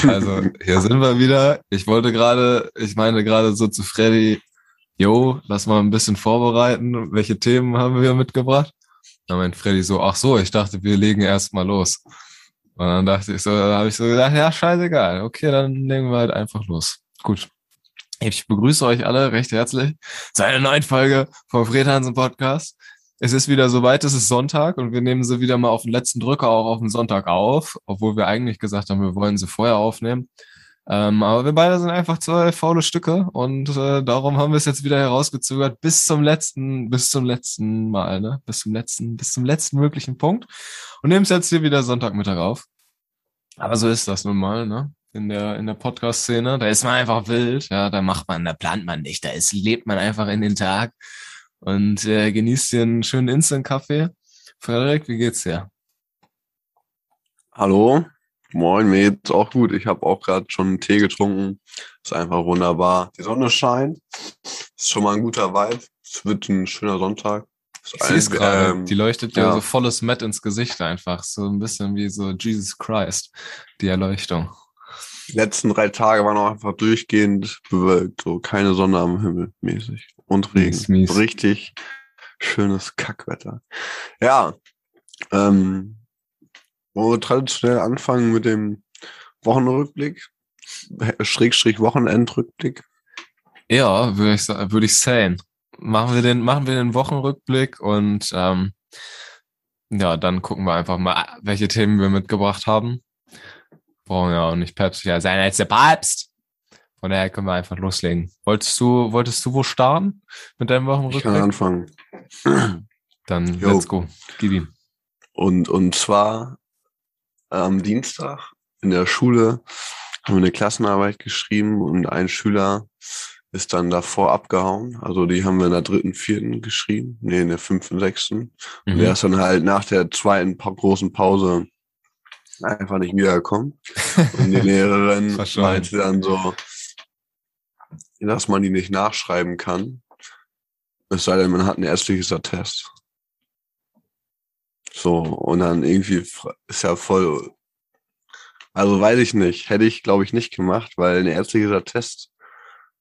So, also hier sind wir wieder. Ich wollte gerade, ich meine gerade so zu Freddy, yo, lass mal ein bisschen vorbereiten. Welche Themen haben wir mitgebracht? Dann meint Freddy so, ach so, ich dachte, wir legen erst mal los. Und dann dachte ich so, da habe ich so gedacht, ja, scheißegal. Okay, dann legen wir halt einfach los. Gut. Ich begrüße euch alle recht herzlich zu einer neuen Folge vom Fred Hansen Podcast. Es ist wieder soweit, es ist Sonntag und wir nehmen sie wieder mal auf den letzten Drücker auch auf den Sonntag auf, obwohl wir eigentlich gesagt haben, wir wollen sie vorher aufnehmen. Ähm, aber wir beide sind einfach zwei faule Stücke und äh, darum haben wir es jetzt wieder herausgezögert bis zum letzten, bis zum letzten Mal, ne? Bis zum letzten, bis zum letzten möglichen Punkt und nehmen es jetzt hier wieder Sonntagmittag auf. Aber so ist das nun mal, ne? In der, in der Podcast-Szene. Da ist man einfach wild, ja, da macht man, da plant man nicht, da ist, lebt man einfach in den Tag und äh, genießt hier einen schönen Instant-Kaffee. Frederik, wie geht's dir? Hallo, moin, mir geht's auch gut. Ich habe auch gerade schon einen Tee getrunken. Ist einfach wunderbar. Die Sonne scheint. Ist schon mal ein guter Vibe. Es wird ein schöner Sonntag. Ich sehe es gerade. Ähm, die leuchtet ja. so volles Matt ins Gesicht einfach. So ein bisschen wie so Jesus Christ, die Erleuchtung. Die letzten drei Tage waren auch einfach durchgehend bewölkt. So keine Sonne am Himmel mäßig und Regen. Mies, mies. Richtig schönes Kackwetter. Ja, ähm, wollen wir traditionell anfangen mit dem Wochenrückblick? Schrägstrich Wochenendrückblick? Ja, würde ich, würde ich sagen. Machen wir den, machen wir den Wochenrückblick und ähm, ja, dann gucken wir einfach mal, welche Themen wir mitgebracht haben. Brauchen ja auch nicht päpstlicher sein als der Papst. Von daher können wir einfach loslegen. Wolltest du, wolltest du wo starten mit deinem Wochenrückblick? Ich kann anfangen. Dann jo. let's go. Gib ihm. Und, und zwar am Dienstag in der Schule haben wir eine Klassenarbeit geschrieben und ein Schüler ist dann davor abgehauen. Also die haben wir in der dritten, vierten geschrieben. Nee, in der fünften, sechsten. Mhm. Und der ist dann halt nach der zweiten großen Pause einfach nicht wiedergekommen. Und die Lehrerin meinte dann so, dass man die nicht nachschreiben kann. Es sei denn, man hat ein ärztliches Attest. So, und dann irgendwie ist ja voll. Also weiß ich nicht. Hätte ich, glaube ich, nicht gemacht, weil ein ärztliches Attest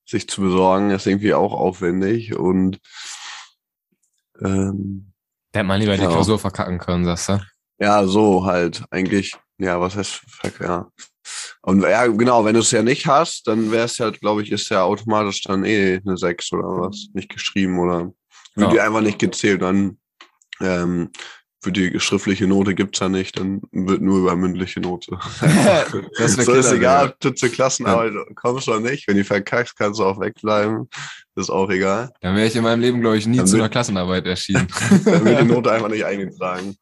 sich zu besorgen, ist irgendwie auch aufwendig und ähm, Hätte man lieber ja. die Klausur verkacken können, sagst du? Ja, so halt. Eigentlich, ja, was heißt, ja. Und ja, genau, wenn du es ja nicht hast, dann wäre es ja, glaube ich, ist ja automatisch dann eh eine 6 oder was, nicht geschrieben oder wird ja. die einfach nicht gezählt, dann ähm, für die schriftliche Note gibt's ja nicht, dann wird nur über mündliche Note. das so ist egal, ob du zur Klassenarbeit ja. kommst oder nicht. Wenn die verkackst, kannst du auch wegbleiben. Das ist auch egal. Dann wäre ich in meinem Leben, glaube ich, nie dann zu einer Klassenarbeit erschienen. dann wird die Note einfach nicht eingetragen.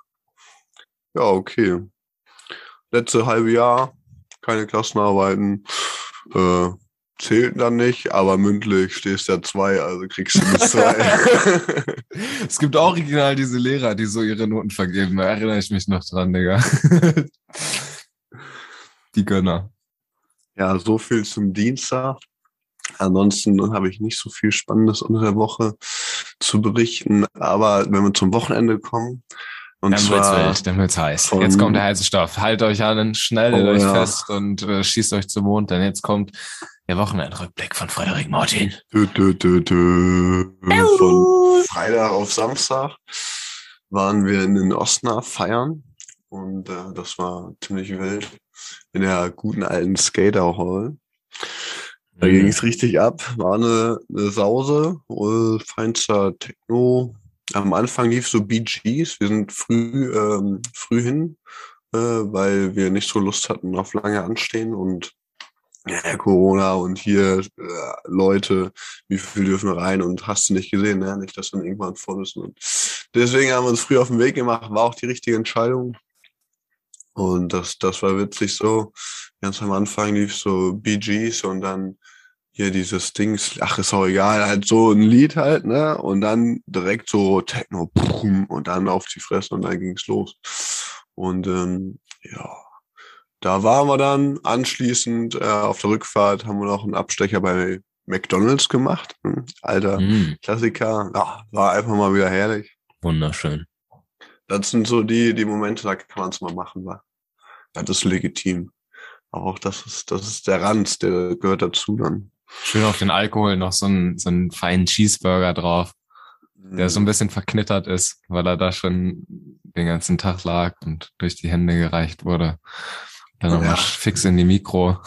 Ja, okay. Letzte halbe Jahr keine Klassenarbeiten. Äh, zählt dann nicht, aber mündlich stehst ja zwei, also kriegst du bis zwei. es gibt auch original diese Lehrer, die so ihre Noten vergeben. Da erinnere ich mich noch dran, Digga. die Gönner. Ja, so viel zum Dienstag. Ansonsten habe ich nicht so viel Spannendes unter der Woche zu berichten. Aber wenn wir zum Wochenende kommen, und dann wird's wild, dann wird's heiß. Jetzt kommt der heiße Stoff. Haltet euch an, schnellt oh, euch ja. fest und äh, schießt euch zum Mond, denn jetzt kommt der Wochenendrückblick von Frederik Martin. Dö, dö, dö, dö. Von Freitag auf Samstag waren wir in den Ostner feiern und äh, das war ziemlich wild in der guten alten Skater Hall. Da mhm. ging es richtig ab, war eine, eine Sause, feinster Techno, am Anfang lief so BGs. Wir sind früh, ähm, früh hin, äh, weil wir nicht so Lust hatten auf lange Anstehen und ja, Corona und hier äh, Leute, wie viel dürfen rein und hast du nicht gesehen, ne? nicht, dass dann irgendwann voll ist. Und deswegen haben wir uns früh auf den Weg gemacht, war auch die richtige Entscheidung. Und das, das war witzig so. Ganz am Anfang lief so BGs und dann hier dieses Dings, ach, ist auch egal, halt so ein Lied halt, ne? Und dann direkt so Techno, und dann auf die Fresse und dann ging's los. Und ähm, ja, da waren wir dann anschließend äh, auf der Rückfahrt, haben wir noch einen Abstecher bei McDonalds gemacht. Hm, alter mm. Klassiker. Ja, war einfach mal wieder herrlich. Wunderschön. Das sind so die, die Momente, da kann man es mal machen, war. Das ist legitim. Aber auch das ist, das ist der Rand, der gehört dazu dann. Schön auf den Alkohol noch so einen, so einen feinen Cheeseburger drauf, der so ein bisschen verknittert ist, weil er da schon den ganzen Tag lag und durch die Hände gereicht wurde. Dann nochmal ja. fix in die Mikro.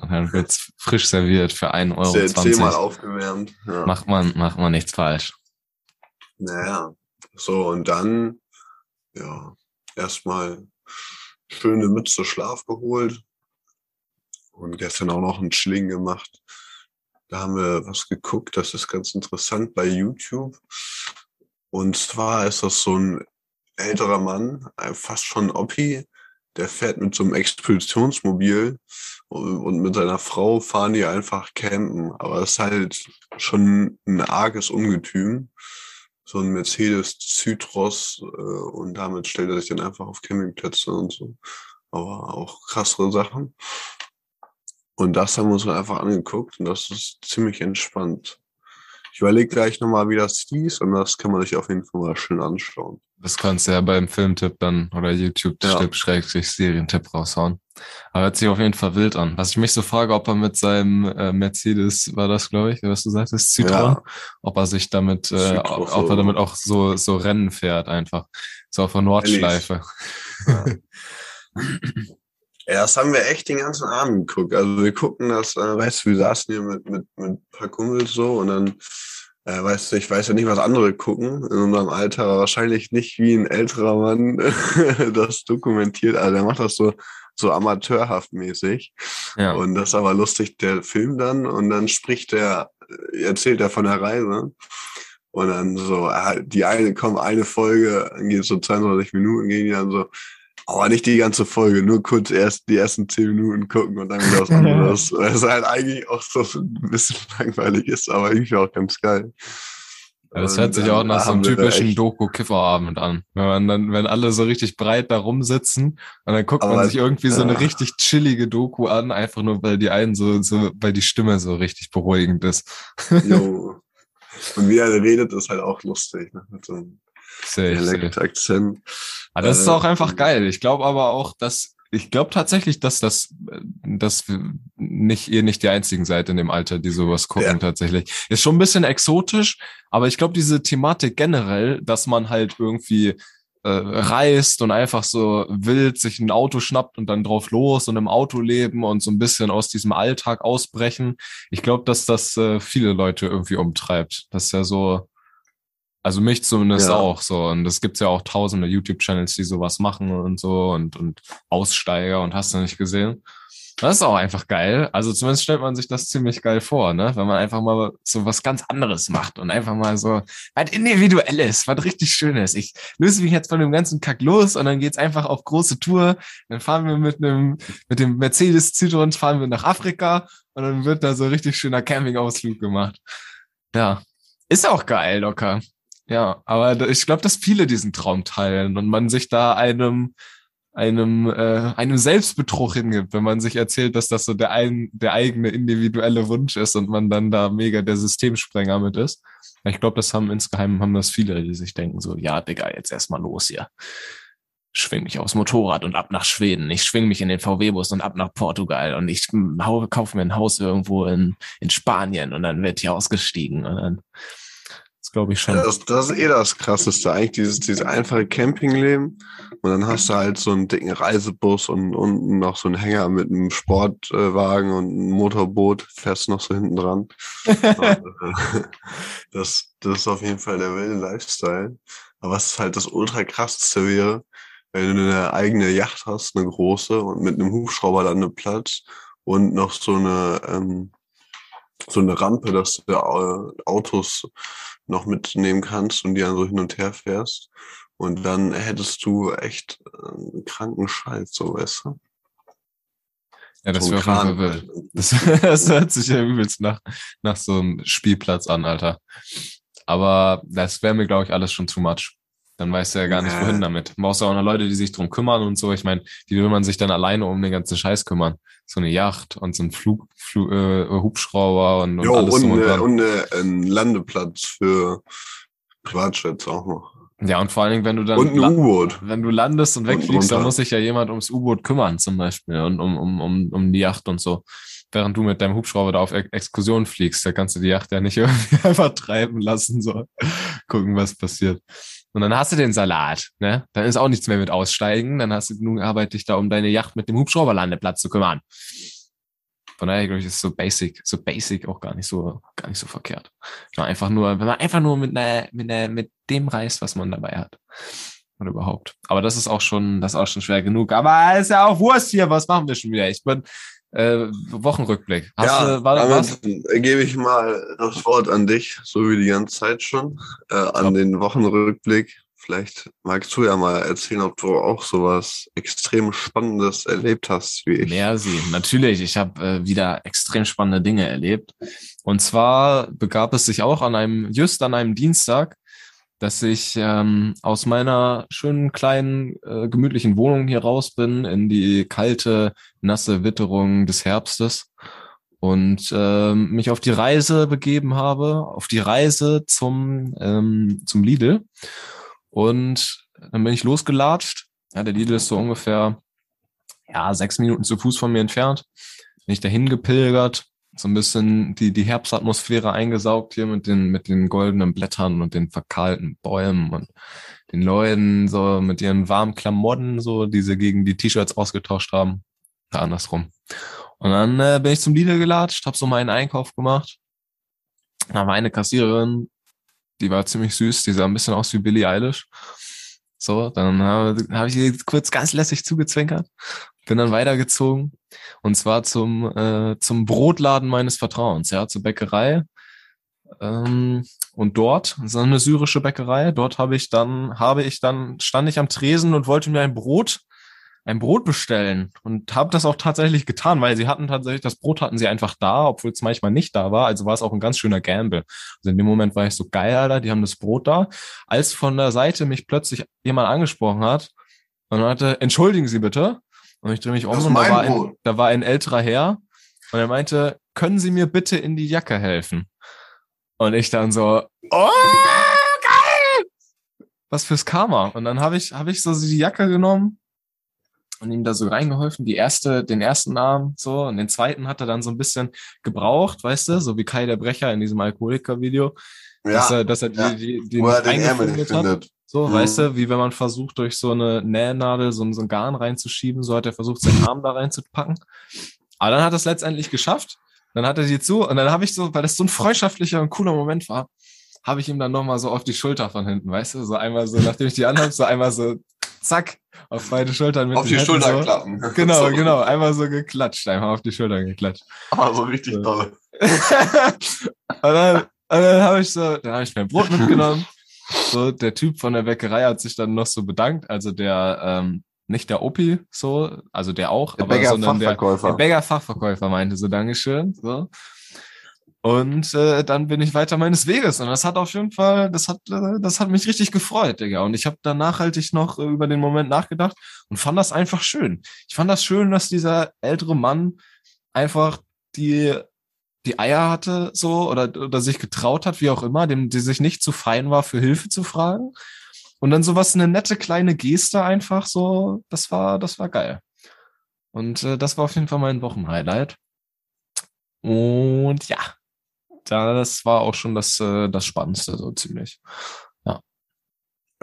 Und dann wird's frisch serviert für 1,20 Euro. Zehnmal aufgewärmt. Ja. Macht man, macht man nichts falsch. Naja. So, und dann, ja, erstmal schöne Mütze Schlaf geholt. Und gestern auch noch einen Schling gemacht. Da haben wir was geguckt, das ist ganz interessant bei YouTube. Und zwar ist das so ein älterer Mann, fast schon Oppi, der fährt mit so einem Expeditionsmobil und mit seiner Frau fahren die einfach campen. Aber es ist halt schon ein arges Ungetüm. So ein Mercedes Citross äh, und damit stellt er sich dann einfach auf Campingplätze und so. Aber auch krassere Sachen. Und das haben wir uns einfach angeguckt und das ist ziemlich entspannt. Ich überlege gleich nochmal, wie das hieß und das kann man sich auf jeden Fall mal schön anschauen. Das kannst du ja beim Filmtipp dann oder YouTube-Tipp, ja. Serientipp raushauen. Aber hört sich auf jeden Fall wild an. Was ich mich so frage, ob er mit seinem äh, Mercedes, war das, glaube ich, was du sagtest, Citroën, ja. ob er sich damit, äh, ob er damit auch so, so Rennen fährt einfach. So auf der Nordschleife. Ja. Ja, das haben wir echt den ganzen Abend geguckt. Also wir gucken das, äh, weißt du, wir saßen hier mit, mit, mit ein paar Kumpels so und dann, äh, weißt du, ich weiß ja nicht, was andere gucken in unserem Alter, aber wahrscheinlich nicht wie ein älterer Mann das dokumentiert. Also der macht das so, so amateurhaft mäßig. Ja. Und das ist aber lustig, der Film dann und dann spricht der, erzählt er von der Reise. Und dann so, die eine, kommt eine Folge, geht so 22 Minuten, gehen die dann so, aber nicht die ganze Folge, nur kurz erst die ersten zehn Minuten gucken und dann wieder was anderes. Weil es halt eigentlich auch so ein bisschen langweilig ist, aber irgendwie auch ganz geil. Ja, das hört sich auch nach so einem typischen Doku-Kifferabend an. Wenn man dann, wenn alle so richtig breit da rumsitzen und dann guckt aber man sich irgendwie ja. so eine richtig chillige Doku an, einfach nur weil die einen so, so, weil die Stimme so richtig beruhigend ist. Jo. Und wie er redet, ist halt auch lustig, ne? Mit so einem Dialekt-Akzent. Aber das ist auch einfach geil. Ich glaube aber auch, dass ich glaube tatsächlich, dass das, dass nicht ihr nicht die einzigen seid in dem Alter, die sowas gucken ja. tatsächlich. Ist schon ein bisschen exotisch, aber ich glaube diese Thematik generell, dass man halt irgendwie äh, reist und einfach so wild sich ein Auto schnappt und dann drauf los und im Auto leben und so ein bisschen aus diesem Alltag ausbrechen. Ich glaube, dass das äh, viele Leute irgendwie umtreibt. Das ist ja so also mich zumindest ja. auch so. Und es gibt ja auch tausende YouTube-Channels, die sowas machen und so und, und Aussteiger und hast du nicht gesehen. Das ist auch einfach geil. Also zumindest stellt man sich das ziemlich geil vor, ne? Wenn man einfach mal so was ganz anderes macht und einfach mal so was Individuelles, was richtig Schönes. Ich löse mich jetzt von dem ganzen Kack los und dann geht's einfach auf große Tour. Dann fahren wir mit einem, mit dem Mercedes Citroën fahren wir nach Afrika und dann wird da so richtig schöner Campingausflug gemacht. Ja. Ist auch geil, locker. Ja, aber ich glaube, dass viele diesen Traum teilen und man sich da einem einem äh, einem Selbstbetrug hingibt, wenn man sich erzählt, dass das so der ein der eigene individuelle Wunsch ist und man dann da mega der Systemsprenger mit ist. Ich glaube, das haben insgeheim haben das viele, die sich denken so, ja, Digga, jetzt erstmal los hier. Schwing mich aufs Motorrad und ab nach Schweden. Ich schwing mich in den VW-Bus und ab nach Portugal und ich kaufe mir ein Haus irgendwo in, in Spanien und dann wird hier ausgestiegen und dann glaube ich schon. Das, das, ist eh das Krasseste, eigentlich dieses, dieses einfache Campingleben. Und dann hast du halt so einen dicken Reisebus und unten noch so einen Hänger mit einem Sportwagen und einem Motorboot, fährst noch so hinten dran. das, das ist auf jeden Fall der wilde Lifestyle. Aber was halt das ultra krasseste wäre, wenn du eine eigene Yacht hast, eine große, und mit einem Hubschrauber dann Platz und noch so eine, ähm, so eine Rampe, dass du äh, Autos noch mitnehmen kannst und die dann so hin und her fährst. Und dann hättest du echt einen kranken Scheiß, so weißt du. Ja, das so wäre auf wild. Das, das hört sich ja übelst nach, nach so einem Spielplatz an, Alter. Aber das wäre mir, glaube ich, alles schon too much. Dann weißt du ja gar nicht, wohin damit. Du brauchst ja auch noch Leute, die sich drum kümmern und so. Ich meine, die will man sich dann alleine um den ganzen Scheiß kümmern. So eine Yacht und so ein Flug, Flug äh, Hubschrauber und, und jo, alles und, und, und, und ein Landeplatz für Privatjets auch noch. Ja, und vor allen Dingen, wenn du dann Und ein U-Boot. wenn du landest und Und wegfliegst, dann runter. muss sich ja jemand ums U-Boot kümmern, zum Beispiel, und um, um, um, um die Yacht und so. Während du mit deinem Hubschrauber da auf Ex- Exkursion fliegst, da kannst du die Yacht ja nicht irgendwie einfach treiben lassen, so gucken, was passiert. Und dann hast du den Salat, ne? Dann ist auch nichts mehr mit aussteigen, dann hast du genug Arbeit, dich da um deine Yacht mit dem Hubschrauberlandeplatz zu kümmern. Von daher, glaube ich, ist so basic, so basic auch gar nicht so, gar nicht so verkehrt. Ja, einfach nur, wenn man einfach nur mit einer, mit einer, mit dem reist, was man dabei hat. Oder überhaupt. Aber das ist auch schon, das ist auch schon schwer genug. Aber ist ja auch Wurst hier. Was machen wir schon wieder? Ich bin, äh, Wochenrückblick. Hast ja, du, war da was? gebe ich mal das Wort an dich, so wie die ganze Zeit schon, äh, an Ja. den Wochenrückblick. Vielleicht magst du ja mal erzählen, ob du auch sowas extrem Spannendes erlebt hast wie ich. Merci. Natürlich, ich habe äh, wieder extrem spannende Dinge erlebt. Und zwar begab es sich auch an einem, just an einem Dienstag, dass ich ähm, aus meiner schönen kleinen äh, gemütlichen Wohnung hier raus bin in die kalte, nasse Witterung des Herbstes und ähm, mich auf die Reise begeben habe, auf die Reise zum, ähm, zum Lidl. Und dann bin ich losgelatscht. Ja, der Lidl ist so ungefähr ja, sechs Minuten zu Fuß von mir entfernt. Bin ich dahin gepilgert, so ein bisschen die, die Herbstatmosphäre eingesaugt hier mit den, mit den goldenen Blättern und den verkahlten Bäumen und den Leuten so mit ihren warmen Klamotten, so, die sie gegen die T-Shirts ausgetauscht haben. Ja, andersrum. Und dann äh, bin ich zum Lidl gelatscht, habe so meinen Einkauf gemacht. Da war eine Kassiererin, die war ziemlich süß, die sah ein bisschen aus wie Billie Eilish. So, dann habe hab ich ihr kurz ganz lässig zugezwinkert, bin dann weitergezogen und zwar zum, äh, zum Brotladen meines Vertrauens, ja, zur Bäckerei. Ähm, und dort, so eine syrische Bäckerei, dort habe ich dann, habe ich dann, stand ich am Tresen und wollte mir ein Brot, ein Brot bestellen und habe das auch tatsächlich getan, weil sie hatten tatsächlich, das Brot hatten sie einfach da, obwohl es manchmal nicht da war. Also war es auch ein ganz schöner Gamble. Also in dem Moment war ich so geil, Alter, die haben das Brot da. Als von der Seite mich plötzlich jemand angesprochen hat und meinte, entschuldigen Sie bitte. Und ich drehe mich um Das und da war, ein, da war ein älterer Herr und er meinte, können Sie mir bitte in die Jacke helfen? Und ich dann so, oh, geil! Was fürs Karma. Und dann habe ich, habe ich so die Jacke genommen und ihm da so reingeholfen, die erste, den ersten Arm so und den zweiten hat er dann so ein bisschen gebraucht, weißt du, so wie Kai der Brecher in diesem Alkoholiker-Video, dass Ja, er, dass er die, ja. die, die wo er den Ärmel nicht eingefummelt hat. So, Mhm. weißt du, wie wenn man versucht, durch so eine Nähnadel so, so ein Garn reinzuschieben, so hat er versucht, seinen Arm da reinzupacken. Aber dann hat er es letztendlich geschafft. Dann hat er die zu und dann habe ich so, weil das so ein freundschaftlicher und cooler Moment war, habe ich ihm dann nochmal so auf die Schulter von hinten, weißt du, so einmal so, nachdem ich die anhabe, so einmal so, zack, auf beide Schultern mit Auf die Händen Schulter so. klappen. Genau, So. genau, einmal so geklatscht, einmal auf die Schulter geklatscht. Aber so richtig toll. und dann, und dann habe ich so, dann habe ich mein Brot mitgenommen. So, der Typ von der Bäckerei hat sich dann noch so bedankt. Also der, ähm, nicht der Opi, so, also der auch, Der aber sondern der, der Bäcker-Fachverkäufer. Bäcker-Fachverkäufer meinte so Dankeschön. So. Und äh, dann bin ich weiter meines Weges. Und das hat auf jeden Fall, das hat, äh, das hat mich richtig gefreut, Digga. Und ich habe dann nachhaltig noch äh, über den Moment nachgedacht und fand das einfach schön. Ich fand das schön, dass dieser ältere Mann einfach die die Eier hatte, so, oder, oder sich getraut hat, wie auch immer, dem, die sich nicht zu fein war, für Hilfe zu fragen. Und dann sowas, eine nette kleine Geste einfach so, das war, das war geil. Und äh, das war auf jeden Fall mein Wochenhighlight. Und ja, das war auch schon das, äh, das Spannendste, so ziemlich.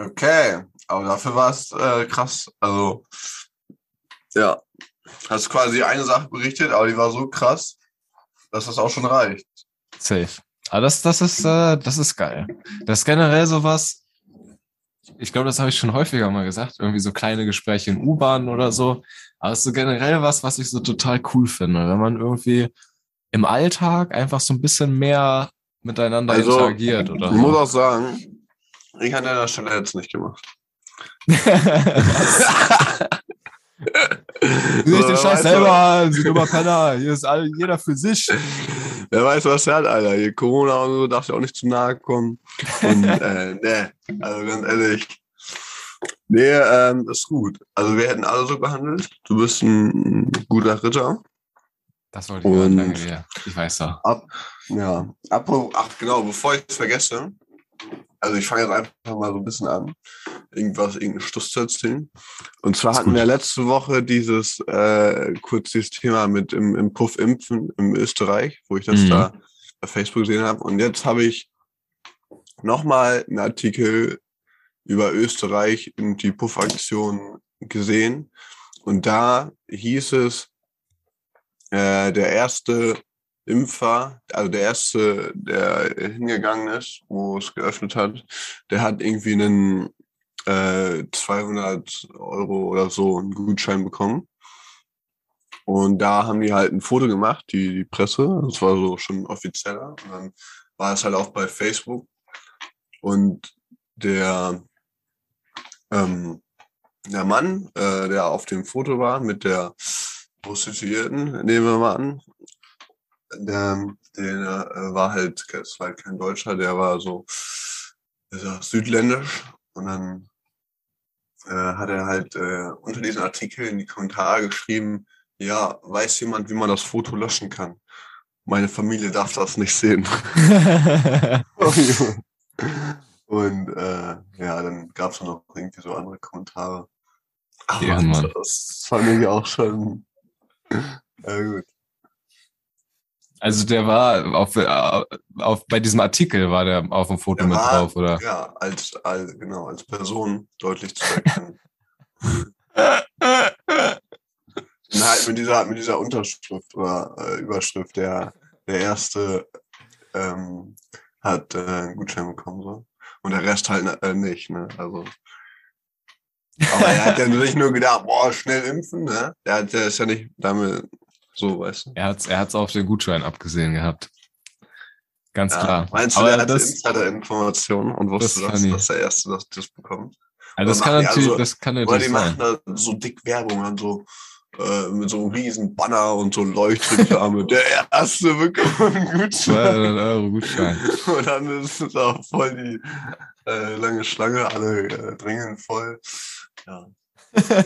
Okay, aber dafür war es äh, krass. Also, ja, hast quasi eine Sache berichtet, aber die war so krass, dass das auch schon reicht. Safe. Aber das, das ist, äh, das ist geil. Das ist generell sowas, ich glaube, das habe ich schon häufiger mal gesagt, irgendwie so kleine Gespräche in U-Bahnen oder so. Aber es ist so generell was, was ich so total cool finde, wenn man irgendwie im Alltag einfach so ein bisschen mehr miteinander Also, interagiert oder Ich muss so. auch sagen, ich an deiner Stelle hätte es nicht gemacht. Du nicht den Scheiß selber an, du dummer Penner. Hier ist all, jeder für sich. Wer weiß, was er hat, Alter. Hier Corona und so, darf ja auch nicht zu nahe kommen. Und, äh, nee, also ganz ehrlich. Nee, ähm, ist gut. Also wir hätten alle so behandelt. Du bist ein guter Ritter. Das wollte ich Und- lange wieder. Ich weiß doch. Ab, ja. Apro ach genau, bevor ich es vergesse, also ich fange jetzt einfach mal so ein bisschen an, irgendwas, irgendeinen Stuss zu erzählen. Und zwar hatten wir letzte Woche dieses, äh, kurz dieses Thema mit im, im Puff impfen im Österreich, wo ich das Mhm. da bei Facebook gesehen habe. Und jetzt habe ich nochmal einen Artikel über Österreich und die Puff-Aktion gesehen. Und da hieß es, äh, der erste Impfer, also der erste, der hingegangen ist, wo es geöffnet hat, der hat irgendwie einen äh, 200 Euro oder so einen Gutschein bekommen. Und da haben die halt ein Foto gemacht, die, die Presse. Das war so schon offizieller. Und dann war es halt auch bei Facebook. Und der, ähm, der Mann, äh, der auf dem Foto war mit der Prostituierten, nehmen wir mal an, der, der äh, war halt, das war halt kein Deutscher, der war so ist auch südländisch. Und dann äh, hat er halt äh, unter diesen Artikel in die Kommentare geschrieben, ja, weiß jemand, wie man das Foto löschen kann? Meine Familie darf das nicht sehen. Und äh, ja, dann gab es noch irgendwie so andere Kommentare. Aber Ja, Mann. das fand ich auch schon. Ja, gut. Also der war auf, äh, auf bei diesem Artikel war der auf dem Foto Der mit war- drauf, oder? Ja, als, als, genau, als Person deutlich zu erkennen. Und halt mit dieser, mit dieser Unterschrift oder äh, Überschrift, der, der erste ähm, hat äh, einen Gutschein bekommen, so. Und der Rest halt äh, nicht, ne? Also. Aber er hat ja nicht nur gedacht, boah, schnell impfen, ne? Der, hat, der ist ja nicht damit so, weißt du. Er hat's, er hat's auf den Gutschein abgesehen gehabt. Ganz Ja, klar. Meinst du, Aber der hatte Insider-Informationen und wusste, das dass, dass der Erste das, das bekommt? also das kann natürlich, also- das kann natürlich die sein. machen da so dick Werbung an so äh, mit so einem riesen Banner und so Leuchtreklame. Der erste bekommt einen Gutschein. 200 Euro Gutschein. Und dann ist es auch voll die äh, lange Schlange, alle äh, dringen voll. Ja,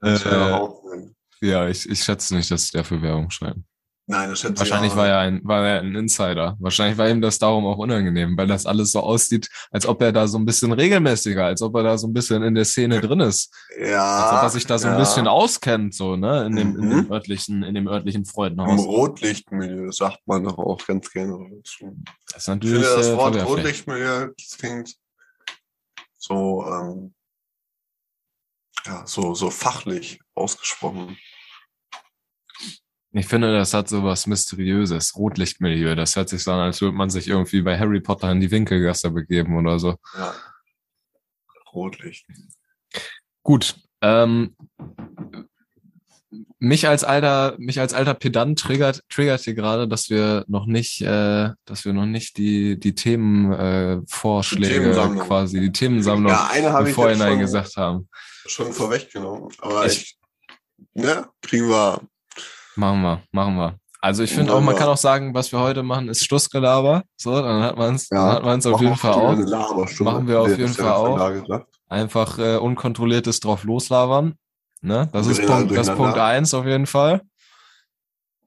das Äh, auch ein- ja, ich, ich schätze nicht, dass der für Werbung schreibt. Nein, das hätte Wahrscheinlich ja, war er ein, war er ein Insider. Wahrscheinlich war ihm das darum auch unangenehm, weil das alles so aussieht, als ob er da so ein bisschen regelmäßiger, als ob er da so ein bisschen in der Szene drin ist. ja, Als ob er sich da so ein ja. bisschen auskennt, so, ne, in dem, in Mhm. dem örtlichen, in dem örtlichen Im Freudenhaus. Rotlichtmilieu sagt man doch auch ganz gerne. Das ist Ich natürlich finde das äh, Wort. Rotlichtmilieu, das klingt so, ähm, ja, so, so fachlich ausgesprochen. Ich finde, das hat so was Mysteriöses. Rotlichtmilieu. Das hört sich so an, als würde man sich irgendwie bei Harry Potter in die Winkelgasse begeben oder so. Ja. Rotlicht. Gut. Ähm, mich als alter, mich als alter Pedant triggert, triggert hier gerade, dass wir noch nicht, äh, dass wir noch nicht die, die Themenvorschläge äh, Vorschläge quasi, die Themensammlung Ja, eine habe im ich Vorhinein schon, gesagt haben. schon vorweggenommen. Aber Ich- ich, ne, kriegen wir. Machen wir, machen wir. Also ich finde auch, man kann auch sagen, was wir heute machen, ist Schlussgelaber. So, dann hat man es, dann hat man es auf jeden Fall auch. Machen wir auf jeden Fall auch. Gesagt. Einfach äh, unkontrolliertes drauf loslabern. Ne? Das ist Punkt, das. Punkt eins auf jeden Fall.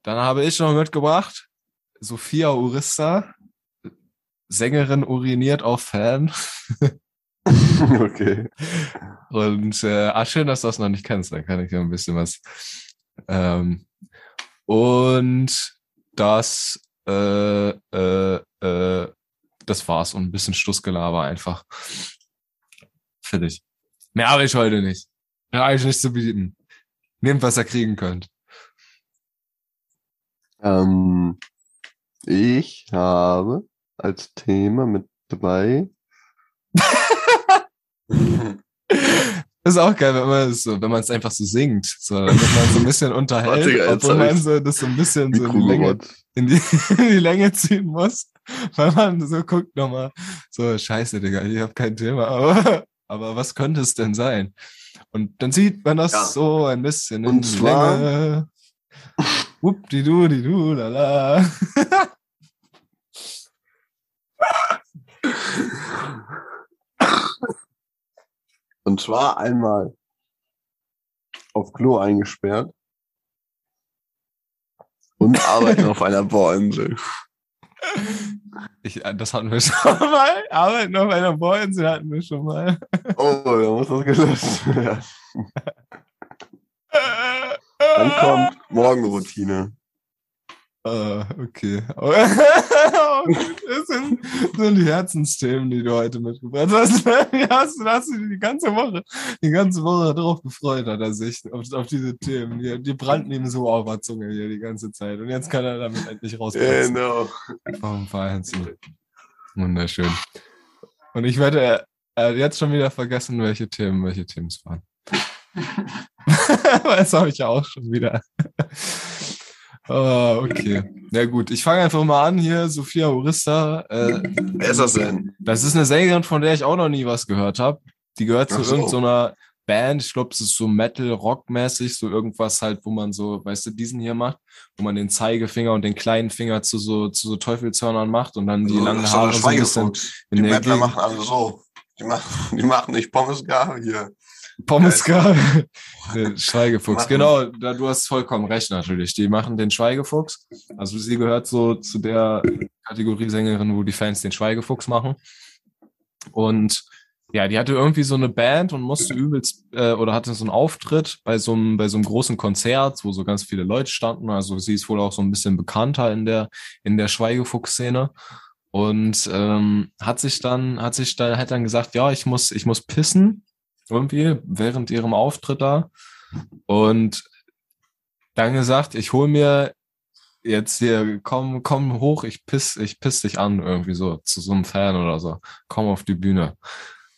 Dann habe ich noch mitgebracht, Sophia Urista, Sängerin uriniert auf Fan. okay. Und äh, ah, schön, dass du das noch nicht kennst, dann kann ich dir ein bisschen was. Ähm, und das, äh, äh, äh, das war's. Und ein bisschen Schlussgelaber einfach. Fertig. Mehr habe ich heute nicht. Mehr habe ich nicht zu bieten. Nehmt, was ihr kriegen könnt. Ähm, ich habe als Thema mit dabei. Das ist auch geil, wenn man es so, wenn man es einfach so singt, so, damit man so ein bisschen unterhält, Warte, obwohl man so das so ein bisschen so in die Länge, in die, in die Länge ziehen muss, weil man so guckt nochmal, so scheiße, Digga, ich habe kein Thema, aber, aber was könnte es denn sein? Und dann sieht man das Ja. so ein bisschen in Und die zwar- Länge. Wuppdidu, di du, lala. Und zwar einmal auf Klo eingesperrt und arbeiten auf einer Bohrinsel. Ich, äh, das hatten wir schon mal. Arbeiten auf einer Bohrinsel hatten wir schon mal. Oh, da muss das gelöscht werden. Dann kommt Morgenroutine. Ah, okay. Das sind, das sind die Herzensthemen, die du heute mitgebracht hast. Die hast, du hast du die ganze Woche, die ganze Woche darauf gefreut, hat er sich, auf, auf diese Themen. Die, die brannten ihm so auf der Zunge hier die ganze Zeit. Und jetzt kann er damit endlich rauskommen. Genau. Vom Vereinsel. Wunderschön. Und ich werde er, er hat jetzt schon wieder vergessen, welche Themen, welche Themen es waren. das habe ich ja auch schon wieder. Ah, okay. Na gut, ich fange einfach mal an hier. Sophia Orista. Äh, Wer ist das denn? das ist eine Sängerin, von der ich auch noch nie was gehört habe. Die gehört zu so. irgendeiner Band. Ich glaube, es ist so Metal-Rock-mäßig, so irgendwas halt, wo man so, weißt du, diesen hier macht, wo man den Zeigefinger und den kleinen Finger zu so, zu so Teufelshörnern macht und dann die So, langen Haare so ein bisschen Die Mettler machen alle so. Die machen, die machen nicht Pommesgar hier. Pommeska. Schweigefuchs, genau, da, du hast vollkommen recht natürlich. Die machen den Schweigefuchs. Also sie gehört so zu der Kategorie Sängerin, wo die Fans den Schweigefuchs machen. Und ja, die hatte irgendwie so eine Band und musste übelst, äh, oder hatte so einen Auftritt bei so einem, bei so einem großen Konzert, wo so ganz viele Leute standen. Also sie ist wohl auch so ein bisschen bekannter in der, in der Schweigefuchs-Szene. Und ähm, hat sich dann, hat sich da, hat dann gesagt, ja, ich muss, ich muss pissen irgendwie während ihrem Auftritt da und dann gesagt, ich hol mir jetzt hier, komm, komm hoch, ich piss, ich piss dich an irgendwie so zu so einem Fan oder so, komm auf die Bühne.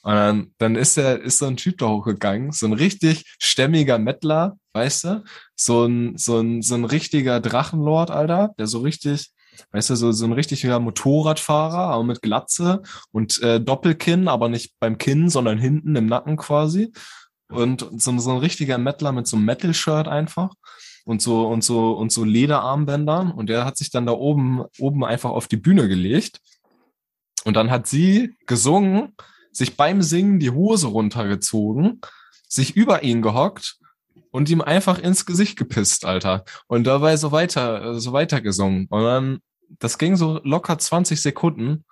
Und dann, dann ist er, ist so ein Typ da hochgegangen, so ein richtig stämmiger Mettler, weißt du, so ein, so ein, so ein richtiger Drachenlord, Alter, der so richtig, weißt du, so, so ein richtiger Motorradfahrer, aber mit Glatze und äh, Doppelkinn, aber nicht beim Kinn, sondern hinten im Nacken quasi. Und so, so ein richtiger Mettler mit so einem Metal-Shirt einfach und so und so und so Lederarmbändern. Und der hat sich dann da oben oben einfach auf die Bühne gelegt. Und dann hat sie gesungen, sich beim Singen die Hose runtergezogen, sich über ihn gehockt und ihm einfach ins Gesicht gepisst, Alter. Und dabei so weiter, so weiter gesungen. Und dann, das ging so locker 20 Sekunden,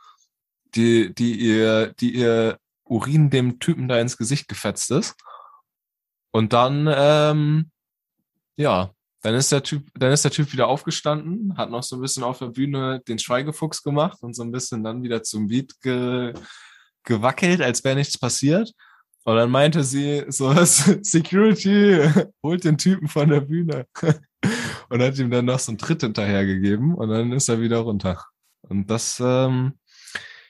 die, die ihr, die ihr Urin dem Typen da ins Gesicht gefetzt ist. Und dann, ähm, ja, dann ist der Typ, dann ist der Typ wieder aufgestanden, hat noch so ein bisschen auf der Bühne den Schweigefuchs gemacht und so ein bisschen dann wieder zum Beat ge, gewackelt, als wäre nichts passiert. Und dann meinte sie so, Security, holt den Typen von der Bühne. Und hat ihm dann noch so einen Tritt hinterhergegeben und dann ist er wieder runter. Und das, ähm,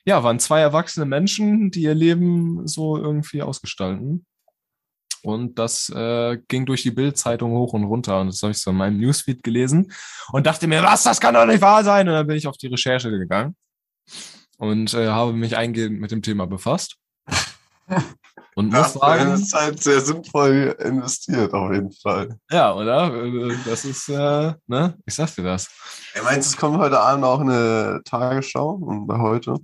ja, waren zwei erwachsene Menschen, die ihr Leben so irgendwie ausgestalten. Und das äh, ging durch die Bild-Zeitung hoch und runter. Und das habe ich so in meinem Newsfeed gelesen und dachte mir, was, das kann doch nicht wahr sein. Und dann bin ich auf die Recherche gegangen und äh, habe mich eingehend mit dem Thema befasst. Und muss hast du deine sagen, Zeit sehr sinnvoll investiert, auf jeden Fall. ja, oder? Das ist, äh, ne? Ich sag dir das. Er meint, es kommt heute Abend auch eine Tagesschau und bei heute.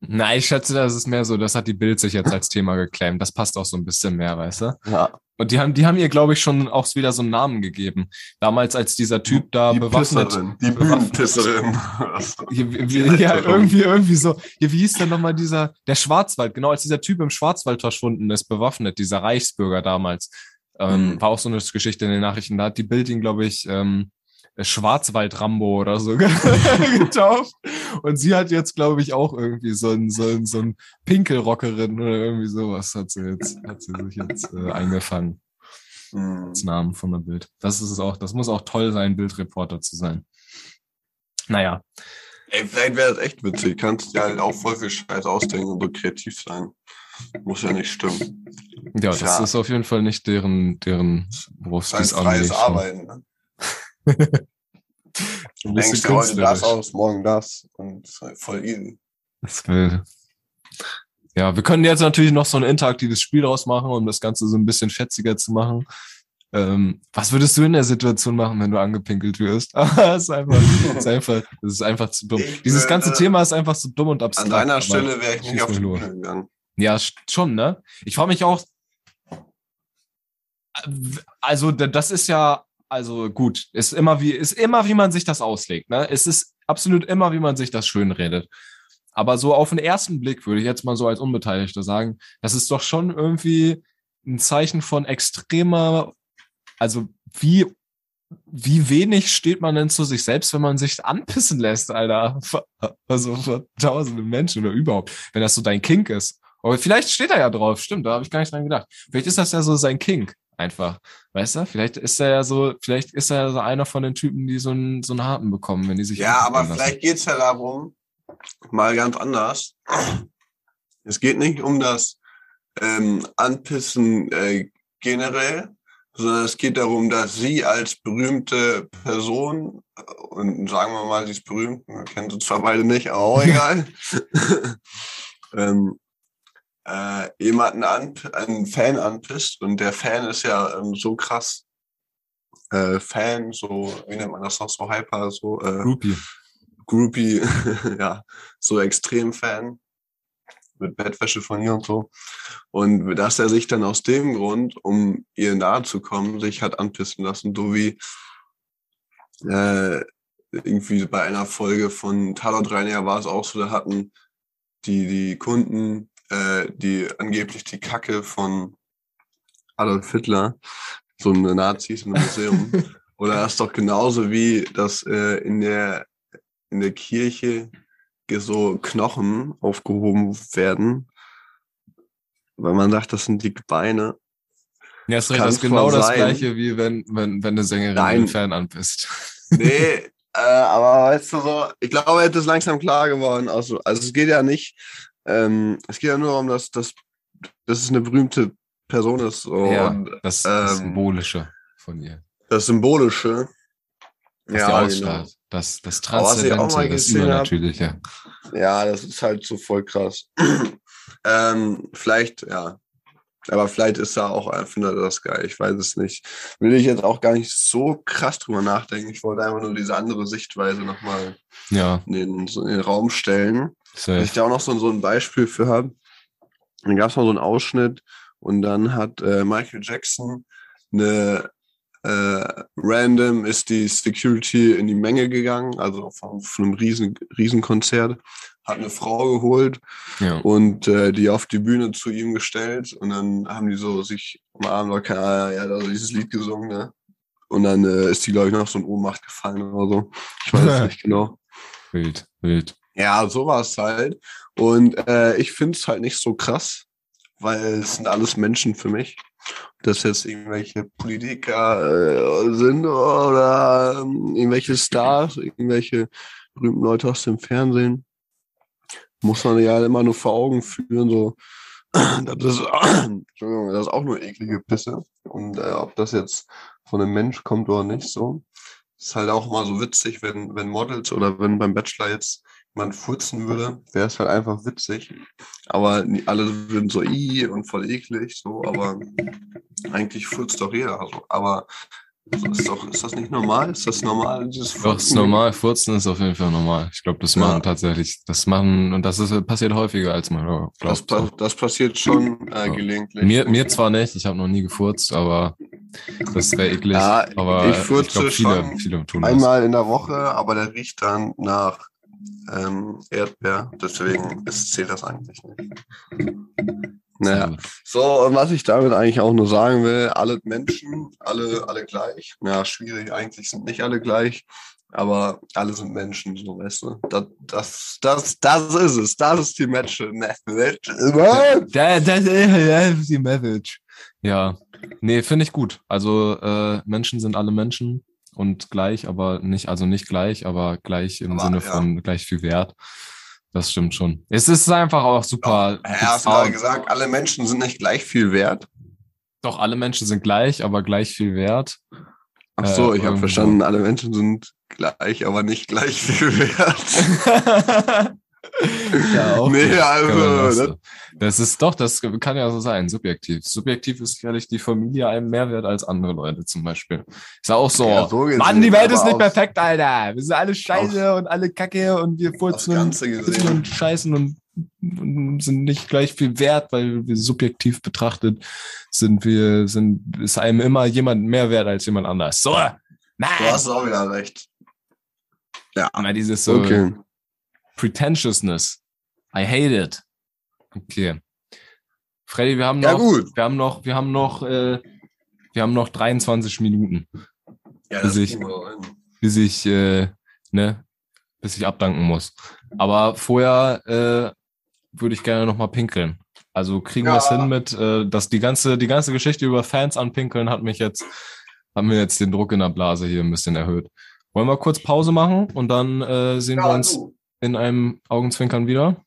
Na, ich schätze, das ist mehr so, das hat die Bild sich jetzt als Thema geclaimt. Das passt auch so ein bisschen mehr, weißt du? Ja, Und die haben, die haben ihr, glaube ich, schon auch wieder so einen Namen gegeben. Damals, als dieser Typ da die bewaffnet. Pisserin, die Bühnenpisserin. Ja, irgendwie, irgendwie so. Hier, wie hieß denn nochmal dieser, der Schwarzwald, genau, als dieser Typ im Schwarzwald verschwunden ist, bewaffnet, dieser Reichsbürger damals. Ähm, Mhm. War auch so eine Geschichte in den Nachrichten. Da hat die Bild ihn, glaube ich, ähm, Schwarzwald-Rambo oder so getauft. Und sie hat jetzt, glaube ich, auch irgendwie so ein, so ein, so ein Pinkelrockerin oder irgendwie sowas hat sie jetzt, hat sie sich jetzt äh, eingefangen Hm. als Namen von der Bild. Das ist es auch, das muss auch toll sein, Bildreporter zu sein. Naja, Ey, vielleicht wäre das echt witzig. Kannst dir halt auch voll viel Scheiß ausdenken und so kreativ sein. Muss ja nicht stimmen. ja, das Tja. ist auf jeden Fall nicht deren, deren Berufs Sein freies Arbeiten. Ne? Du denkst dir heute das aus, morgen das. Und ist halt voll easy. Das will. Ja, wir können jetzt natürlich noch so ein interaktives Spiel draus machen, um das Ganze so ein bisschen fetziger zu machen. Ähm, was würdest du in der Situation machen, wenn du angepinkelt wirst? das ist einfach, das ist einfach, das ist einfach zu dumm. Ich Dieses würde- ganze Thema ist einfach zu dumm und abstrakt. An deiner Stelle wäre ich nicht auf die. Bühne gegangen. Ja, sch- schon, ne? Ich frage mich auch, also da- das ist ja, also gut, ist immer wie, ist immer wie man sich das auslegt, ne? Es ist absolut immer, wie man sich das schön redet. Aber so auf den ersten Blick würde ich jetzt mal so als Unbeteiligter sagen, das ist doch schon irgendwie ein Zeichen von extremer, also wie, wie wenig steht man denn zu sich selbst, wenn man sich anpissen lässt, Alter? Also vor tausenden Menschen oder überhaupt, wenn das so dein Kink ist. Aber vielleicht steht er ja drauf, stimmt, da habe ich gar nicht dran gedacht. Vielleicht ist das ja so sein Kink, einfach. Weißt du? Vielleicht ist er ja so, vielleicht ist er ja so einer von den Typen, die so einen, so einen Harten bekommen, wenn die sich. Ja, aber lassen. vielleicht geht's ja darum, mal ganz anders. Es geht nicht um das ähm, Anpissen äh, generell, sondern es geht darum, dass sie als berühmte Person, äh, und sagen wir mal, sie ist berühmt, wir kennen sie zwar beide nicht, aber auch egal, ähm, äh, jemanden an, einen Fan anpisst und der Fan ist ja ähm, so krass äh, Fan, so, wie nennt man das noch, so hyper, so äh, Groupie. Groupie, ja, so extrem Fan mit Bettwäsche von ihr und so. Und dass er sich dann aus dem Grund, um ihr nahe zu kommen, sich hat anpissen lassen, so wie äh, irgendwie bei einer Folge von Tatort Rainer war es auch so, da hatten die, die Kunden, äh, die angeblich die Kacke von Adolf Hitler, so eine Nazis im Museum. Oder das ist doch genauso wie das äh, in der in der Kirche so Knochen aufgehoben werden, weil man sagt, das sind die Gebeine. Ja, ist recht, das ist genau das sein. gleiche, wie wenn, wenn, wenn eine Sängerin Nein. Fan anpisst. Nee, äh, aber weißt du so, ich glaube, es ist langsam klar geworden. Also, also es geht ja nicht, ähm, es geht ja nur darum, dass, dass, dass es eine berühmte Person ist. So, Ja, und Das, das ähm, Symbolische von ihr. das Symbolische. Was die genau. ausstrahlt. Das, das Transzendente, mal das gesehen hab- Übernatürliche. Ja, das ist halt so voll krass. ähm, vielleicht, ja. Aber vielleicht ist er auch findet er das geil. Ich weiß es nicht. Will ich jetzt auch gar nicht so krass drüber nachdenken. Ich wollte einfach nur diese andere Sichtweise nochmal Ja, in, den- in den Raum stellen. Safe. ich da auch noch so, so ein Beispiel für habe. Dann gab es mal so einen Ausschnitt und dann hat äh, Michael Jackson eine äh, random ist die Security in die Menge gegangen, also von, von einem riesen, riesen Konzert, hat eine Frau geholt Ja. und äh, die auf die Bühne zu ihm gestellt und dann haben die so sich umarmt keine Ahnung, ja, also dieses Lied gesungen, ne? Und dann äh, ist die, glaube ich, noch so in Ohnmacht gefallen oder so. Ich weiß es nicht genau. Wild, wild. Ja, so war es halt. Und äh, ich finde es halt nicht so krass, weil es sind alles Menschen für mich. Dass jetzt irgendwelche Politiker äh, sind oder ähm, irgendwelche Stars, irgendwelche berühmten Leute aus dem Fernsehen, muss man ja immer nur vor Augen führen, so, das ist, Entschuldigung, das ist auch nur eklige Pisse. Und äh, ob das jetzt von einem Mensch kommt oder nicht, so. Ist halt auch mal so witzig, wenn, wenn Models oder wenn beim Bachelor jetzt man furzen würde, wäre es halt einfach witzig. Aber alle würden so i und voll eklig, so, aber eigentlich furzt doch jeder. Also, aber ist, doch, ist das nicht normal? Ist das normal, dieses Doch, ist normal. Furzen ist auf jeden Fall normal. Ich glaube, das Ja. machen tatsächlich, das machen, und das ist, passiert häufiger, als man Das, glaubt. pa das passiert schon äh, Ja. gelegentlich. Mir, mir zwar nicht, ich habe noch nie gefurzt, aber das wäre eklig. Ja, aber ich furze glaube, viele, schon viele tun das. Einmal in der Woche, aber der riecht dann nach ähm, Erdbeer. Deswegen ist, zählt das eigentlich nicht. Naja. So, und was ich damit eigentlich auch nur sagen will, alle Menschen, alle, alle gleich. Ja, schwierig, eigentlich sind nicht alle gleich, aber alle sind Menschen, so weißt du. Das, das, das, das ist es. Das ist die Match. Da, das ist die Message. Ja, nee, finde ich gut. Also äh, Menschen sind alle Menschen und gleich, aber nicht, also nicht gleich, aber gleich im Aber, Sinne ja. von gleich viel Wert. Das stimmt schon. Es ist einfach auch super. Hast du gerade gesagt, alle Menschen sind nicht gleich viel wert? Doch, alle Menschen sind gleich, aber gleich viel wert. Ach so, Äh, ich habe verstanden, alle Menschen sind gleich, aber nicht gleich viel wert. ja, auch Nee, also, das-. Das ist doch, das kann ja so sein, subjektiv. Subjektiv ist sicherlich die Familie einem mehr wert als andere Leute zum Beispiel. Ist ja auch so. Ja, so Mann, die Welt ist aber nicht perfekt, Alter. Wir sind alle scheiße und alle kacke und wir furzen und, und scheißen und, und sind nicht gleich viel wert, weil wir subjektiv betrachtet sind wir, sind, ist einem immer jemand mehr wert als jemand anders. So, Du Mann. hast auch wieder recht. Ja. Immer dieses so Okay. Pretentiousness. I hate it. Okay. Freddy, wir haben Ja, noch, gut. wir haben noch, wir haben noch, äh, wir haben noch 23 Minuten, Ja, das ich- wir bis ich, äh, ne, bis ich abdanken muss. Aber vorher äh, würde ich gerne noch mal pinkeln. Also kriegen wir es Ja. hin mit, äh, dass die ganze, die ganze Geschichte über Fans anpinkeln hat mich jetzt, hat mir jetzt den Druck in der Blase hier ein bisschen erhöht. Wollen wir kurz Pause machen und dann äh, sehen wir Ja, uns du. In einem Augenzwinkern wieder?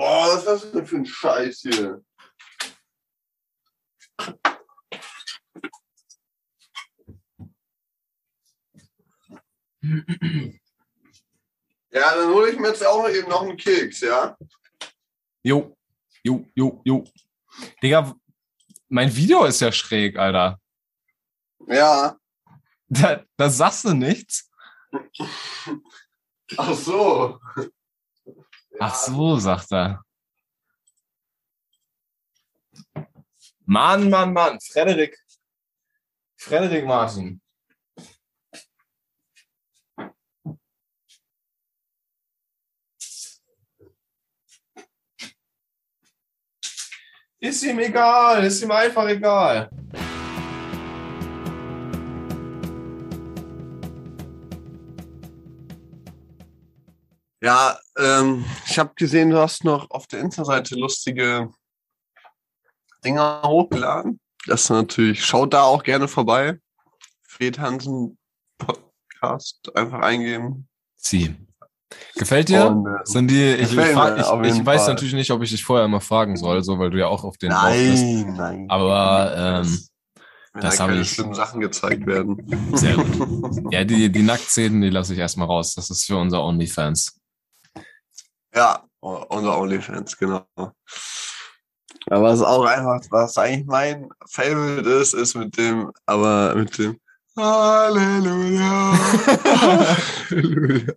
Boah, was ist das denn für ein Scheiß hier? Ja, dann hole ich mir jetzt auch eben noch einen Keks, ja? Jo, jo, jo, jo. Digga, mein Video ist ja schräg, Alter. Ja. Da, da sagst du nichts. Ach so. Ach so, sagt er. Mann, Mann, Mann. Frederik. Frederik Martin. Ist ihm egal, ist ihm einfach egal. Ja, ähm, ich habe gesehen, du hast noch auf der Insta-Seite lustige Dinger hochgeladen. Das ist natürlich, schaut da auch gerne vorbei. Fred Hansen Podcast einfach eingeben. Sie. Gefällt dir? Und, äh, Sind die, ich, frag, ich, ich weiß Fall. natürlich nicht, ob ich dich vorher immer fragen soll, so, weil du ja auch auf den drauf bist. nein, nein. Aber, ähm, Wenn das da keine ich- schlimmen Sachen gezeigt werden. Sehr gut. Ja, die, die Nacktszenen, die lasse ich erstmal raus. Das ist für unser OnlyFans. Ja, unser OnlyFans, genau. Aber was auch einfach, was eigentlich mein Favorite ist, ist mit dem, aber mit dem Halleluja. Halleluja.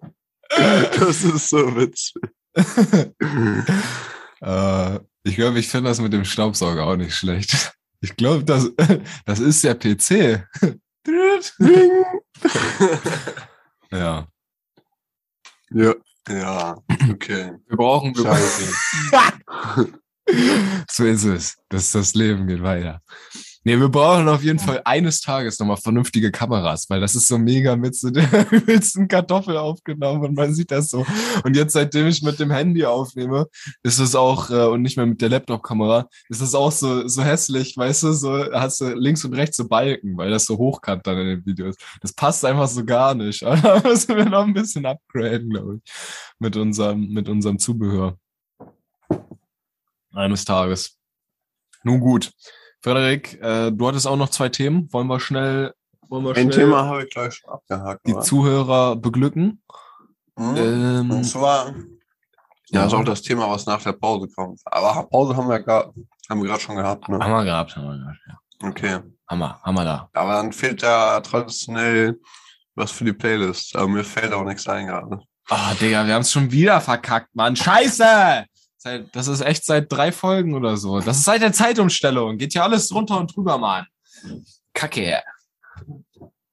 Das ist so witzig. äh, ich glaube, ich finde das mit dem Staubsauger auch nicht schlecht. Ich glaube, das, das ist der PC. ja. ja. Ja, okay. Wir brauchen, wir Scheiße. so ist es. Das, das Leben geht weiter. Nee, wir brauchen auf jeden Fall eines Tages nochmal vernünftige Kameras, weil das ist so mega mit so der übelsten Kartoffel aufgenommen und man sieht das so. Und jetzt, seitdem ich mit dem Handy aufnehme, ist es auch, äh, und nicht mehr mit der Laptop-Kamera, ist es auch so, so hässlich, weißt du, so hast du links und rechts so Balken, weil das so hochkant dann in den Videos. Das passt einfach so gar nicht. Aber da müssen wir noch ein bisschen upgraden, glaube ich, mit unserem, mit unserem Zubehör. Eines Tages. Nun gut. Frederik, äh, du hattest auch noch zwei Themen. Wollen wir schnell, wollen wir Ein schnell Thema habe ich gleich schon abgehakt. die oder? Zuhörer beglücken? Mhm. Ähm, Und zwar, ja, ist auch das Thema, was nach der Pause kommt. Aber Pause haben wir gerade haben wir gerade schon gehabt, ne? haben wir gehabt, haben wir gehabt. Ja. Okay. Haben wir da. Aber dann fehlt ja traditionell was für die Playlist. Aber mir fällt auch nichts ein gerade. Ah, Digga, wir haben es schon wieder verkackt, Mann. Scheiße! Seit, das ist echt seit drei Folgen oder so. Das ist seit der Zeitumstellung. Geht ja alles drunter und drüber, Mann. Kacke.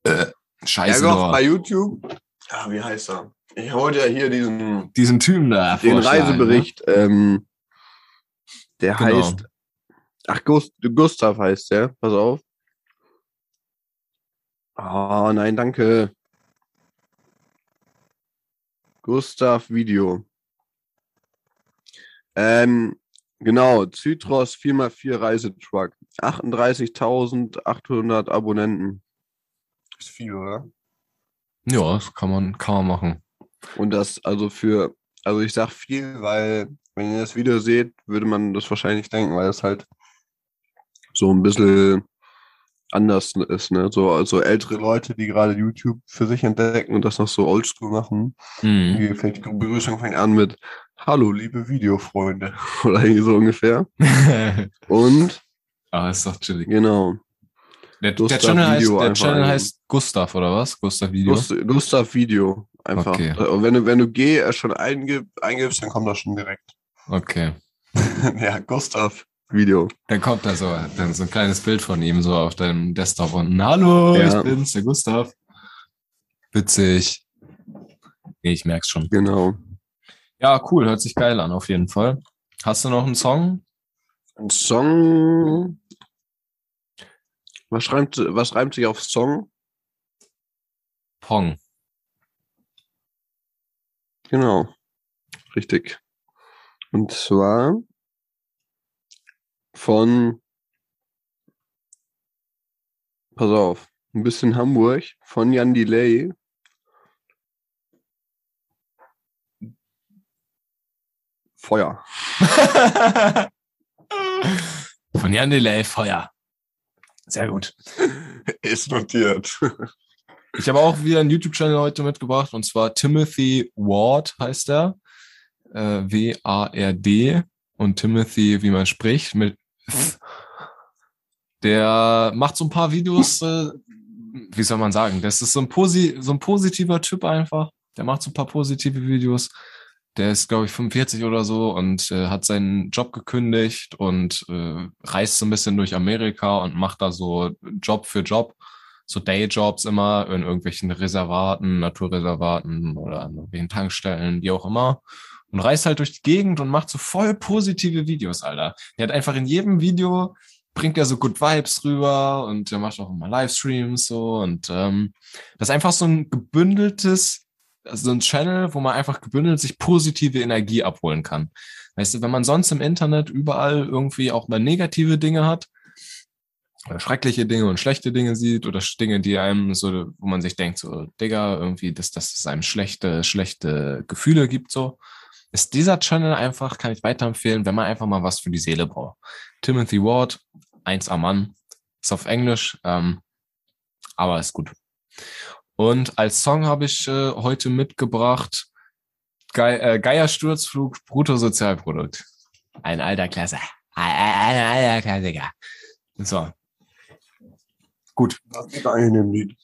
Äh, Scheiße, ja, doch, bei YouTube. Ah, wie heißt er? Ich wollte ja hier diesen Diesen Typen da. den vorschlagen, Reisebericht. Ähm, der Genau. heißt. Ach, Gust, Gustav heißt der. Pass auf. Ah, nein, danke. Gustav Video. Ähm, genau, Zytros 4x4 Reisetruck. 38.800 Abonnenten. Ist viel, oder? Ja, das kann man, kann man machen. Und das also für, also ich sag viel, weil wenn ihr das Video seht, würde man das wahrscheinlich denken, weil das halt so ein bisschen anders ist, ne? So also ältere Leute, die gerade YouTube für sich entdecken und das noch so oldschool machen. Mhm. Die fängt die Begrüßung fängt an mit Hallo, liebe Videofreunde. Oder irgendwie so ungefähr. Und Aber ist doch chillig. genau. Der, der Channel, heißt, der Channel heißt Gustav, oder was? Gustav Video. Gust Gustav Video. Einfach. Okay. Und wenn du, wenn du G äh, schon eingib, eingibst, dann kommt das schon direkt. Okay. ja, Gustav Video. Dann kommt da so, dann so ein kleines Bild von ihm so auf deinem Desktop unten. Hallo, Ja. ich bin's, der Gustav. Witzig. Ich merk's schon. Genau. Ja, cool, hört sich geil an, auf jeden Fall. Hast du noch einen Song? Ein Song. Was schreibt, was reimt sich auf Song? Pong. Genau. Richtig. Und zwar von, pass auf, ein bisschen Hamburg von Jan Delay. Feuer. Von Jan Delay, Feuer. Sehr gut. Ist notiert. Ich habe auch wieder einen YouTube-Channel heute mitgebracht und zwar Timothy Ward heißt er. Äh, W-A-R-D und Timothy, wie man spricht, mit. Der macht so ein paar Videos, äh, wie soll man sagen, das ist so ein, posi so ein positiver Typ einfach. Der macht so ein paar positive Videos. Der ist, glaube ich, 45 oder so und äh, hat seinen Job gekündigt und äh, reist so ein bisschen durch Amerika und macht da so Job für Job so Dayjobs immer in irgendwelchen Reservaten, Naturreservaten oder an irgendwelchen Tankstellen, wie auch immer. Und reist halt durch die Gegend und macht so voll positive Videos, Alter. Der hat einfach in jedem Video bringt er so Good Vibes rüber und er macht auch immer Livestreams so und ähm, das ist einfach so ein gebündeltes, also so ein Channel, wo man einfach gebündelt sich positive Energie abholen kann. Weißt du, wenn man sonst im Internet überall irgendwie auch mal negative Dinge hat, oder schreckliche Dinge und schlechte Dinge sieht oder Dinge, die einem so, wo man sich denkt, so, Digga, irgendwie, dass, dass es einem schlechte, schlechte Gefühle gibt, so, ist dieser Channel einfach, kann ich weiterempfehlen, wenn man einfach mal was für die Seele braucht. Timothy Ward, 1A Mann, ist auf Englisch, ähm, aber ist gut. Und als Song habe ich äh, heute mitgebracht Ge äh, Geiersturzflug Bruttosozialprodukt. Ein alter Klasse. Ein, ein, ein alter Klassiker. So, Gut. Was geht eigentlich in dem Lied?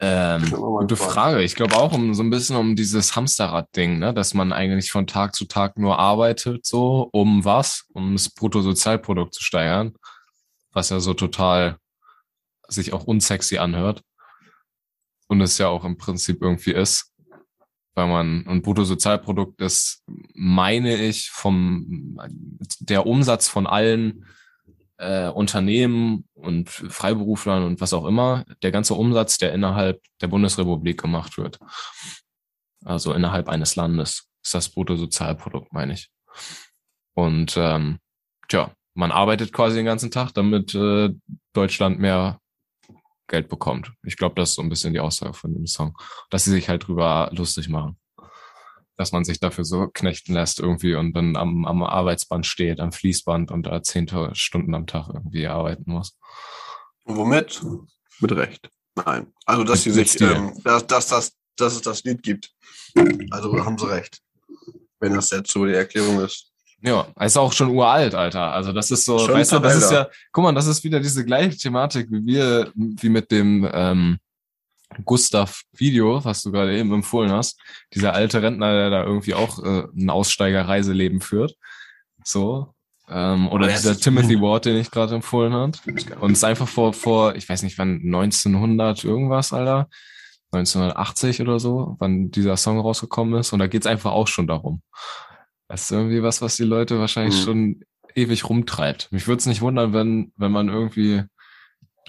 Ähm, gute. Frage. Ich glaube auch um so ein bisschen um dieses Hamsterrad-Ding, ne? dass man eigentlich von Tag zu Tag nur arbeitet, so, um was? Um das Bruttosozialprodukt zu steigern. Was ja so total sich auch unsexy anhört. Und es ja auch im Prinzip irgendwie ist. Weil man, ein Bruttosozialprodukt ist, meine ich, vom, der Umsatz von allen äh, Unternehmen und Freiberuflern und was auch immer, der ganze Umsatz, der innerhalb der Bundesrepublik gemacht wird. Also innerhalb eines Landes ist das Bruttosozialprodukt, meine ich. Und ähm, tja, man arbeitet quasi den ganzen Tag, damit äh, Deutschland mehr Geld bekommt. Ich glaube, das ist so ein bisschen die Aussage von dem Song. Dass sie sich halt drüber lustig machen. Dass man sich dafür so knechten lässt irgendwie und dann am, am Arbeitsband steht, am Fließband und da zehn Stunden am Tag irgendwie arbeiten muss. Womit? Mit Recht. Nein. Also, dass sie sich, ähm, dass, dass, dass, dass es das Lied gibt. Also haben sie recht. Wenn das jetzt so die Erklärung ist. Ja, ist auch schon uralt, Alter. Also das ist so, Schon weißt du, das ist ja, guck mal, das ist wieder diese gleiche Thematik wie wir, wie mit dem ähm, Gustav-Video, was du gerade eben empfohlen hast. Dieser alte Rentner, der da irgendwie auch äh, ein Aussteiger-Reiseleben führt. So. Ähm, oder dieser Timothy Ward, den ich gerade empfohlen hat. Und es ist einfach vor, vor, ich weiß nicht wann, 1900 irgendwas, Alter. 1980 oder so, wann dieser Song rausgekommen ist. Und da geht's einfach auch schon darum. Das ist irgendwie was, was die Leute wahrscheinlich Mhm. schon ewig rumtreibt. Mich würde es nicht wundern, wenn, wenn man irgendwie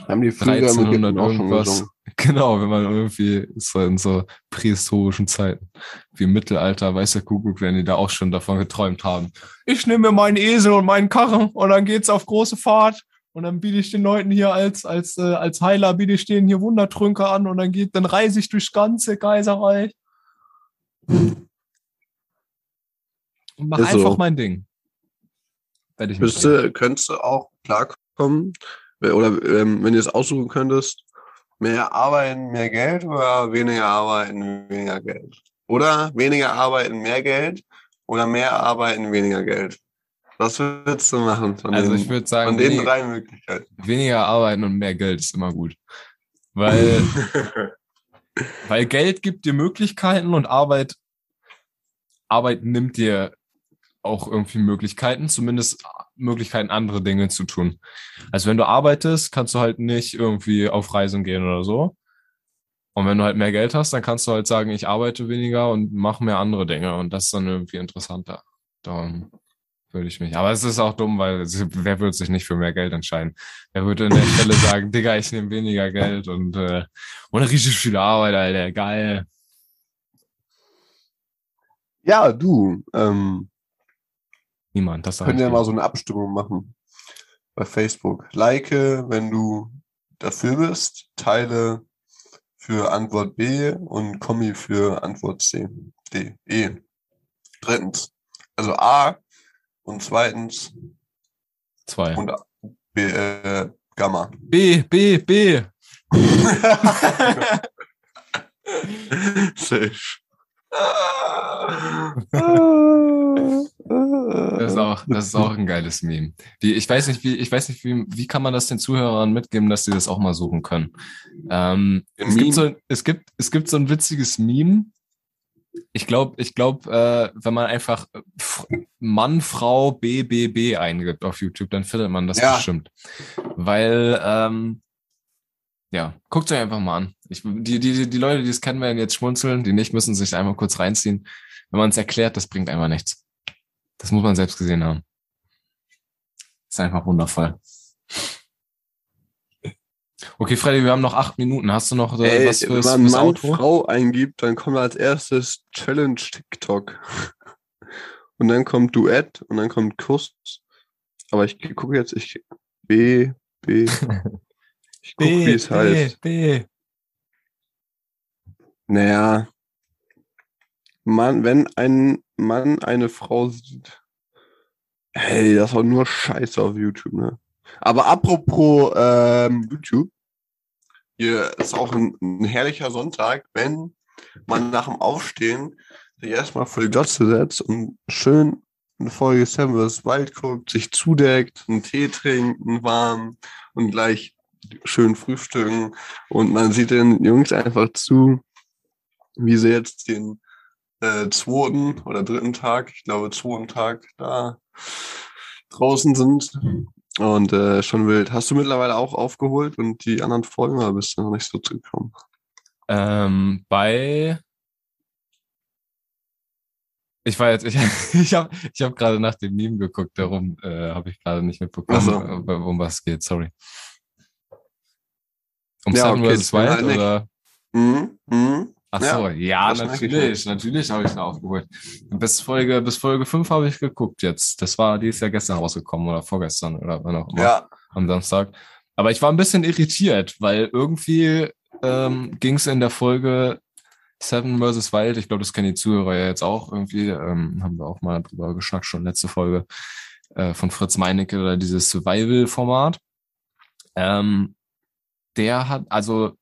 Haben die früher mit 1300 Hitler auch schon irgendwas, genau, wenn man irgendwie so in so prähistorischen Zeiten, wie im Mittelalter, weiß der Kuckuck, wenn die da auch schon davon geträumt haben. Ich nehme mir meinen Esel und meinen Karren und dann geht's auf große Fahrt und dann biete ich den Leuten hier als, als, äh, als Heiler, biete ich denen hier Wundertrünke an und dann geht, dann reise ich durchs ganze Kaiserreich. Und mach Ist so. einfach mein Ding. Werd ich du, könntest du auch klarkommen, Oder ähm, wenn du es aussuchen könntest, mehr arbeiten, mehr Geld oder weniger arbeiten, weniger Geld? Oder weniger arbeiten, mehr Geld oder mehr arbeiten, weniger Geld? Was würdest du machen von Also den, ich würde sagen, von den drei Möglichkeiten? weniger arbeiten und mehr Geld ist immer gut. Weil, weil Geld gibt dir Möglichkeiten und Arbeit, Arbeit nimmt dir auch irgendwie Möglichkeiten, zumindest Möglichkeiten, andere Dinge zu tun. Also wenn du arbeitest, kannst du halt nicht irgendwie auf Reisen gehen oder so. Und wenn du halt mehr Geld hast, dann kannst du halt sagen, ich arbeite weniger und mache mehr andere Dinge. Und das ist dann irgendwie interessanter. Darum würde ich mich. Aber es ist auch dumm, weil wer würde sich nicht für mehr Geld entscheiden? Wer würde an der Stelle sagen, Digga, ich nehme weniger Geld und, äh, und richtig viel Arbeit, Alter, geil. ja, du, ähm, Niemand, das können ja ich mal so eine Abstimmung machen bei Facebook. Like, wenn du dafür bist, teile für Antwort B und Kommi für Antwort C. D. E. Drittens. Also A und zweitens Zwei. und B, äh, Gamma. B, B, B. Safe. Das ist auch, das ist auch ein geiles Meme. Die, ich weiß nicht, wie, ich weiß nicht, wie, wie kann man das den Zuhörern mitgeben, dass sie das auch mal suchen können. Ähm, es, gibt so, es gibt, es gibt so ein witziges Meme. Ich glaube, ich glaube, äh, wenn man einfach Mann, Frau, BBB eingibt auf YouTube, dann findet man das Ja. bestimmt. Weil, ähm, ja, guckt euch einfach mal an. Ich, die, die, die Leute, die es kennen, werden jetzt schmunzeln, die nicht, müssen sich einmal kurz reinziehen. Wenn man es erklärt, das bringt einfach nichts. Das muss man selbst gesehen haben. Ist einfach wundervoll. Okay, Freddy, wir haben noch acht Minuten. Hast du noch äh, Ey, was wenn fürs, man fürs Mann, Outro? Frau eingibt, dann kommt als erstes Challenge TikTok. Und dann kommt Duett und dann kommt Kuss. Aber ich gucke jetzt, ich B, B. Ich gucke, wie es heißt. B. Naja. Mann, wenn ein Mann eine Frau sieht. Hey, das war nur Scheiße auf YouTube, ne? Aber apropos ähm, YouTube. Hier ist auch ein, ein herrlicher Sonntag, wenn man nach dem Aufstehen sich erstmal vor die Glotze setzt und schön eine Folge Seven vs. Wild guckt, sich zudeckt, einen Tee trinkt, einen warmen und gleich schön frühstücken und man sieht den Jungs einfach zu, wie sie jetzt den äh, zweiten oder dritten Tag, ich glaube zweiten Tag da draußen sind und äh, schon wild. Hast du mittlerweile auch aufgeholt und die anderen Folgen oder bist du noch nicht so zugekommen? Ähm, bei ich war jetzt, ich, ich habe ich hab gerade nach dem Meme geguckt, darum äh, habe ich gerade nicht mitbekommen, so. äh, um was geht, sorry. Um Ja, Seven okay, vs. Wild oder? Mhm. Mhm. Ach Ja, so, ja, ich natürlich, natürlich habe ich ihn aufgeholt. Bis Folge, bis Folge 5 habe ich geguckt jetzt. Das war, die ist ja gestern rausgekommen oder vorgestern oder wann auch immer, Ja, am Samstag. Aber ich war ein bisschen irritiert, weil irgendwie ähm, ging es in der Folge Seven vs. Wild, ich glaube, das kennen die Zuhörer ja jetzt auch irgendwie, ähm, haben wir auch mal drüber geschnackt, schon letzte Folge äh, von Fritz Meinecke oder dieses Survival-Format. Ähm, der hat, also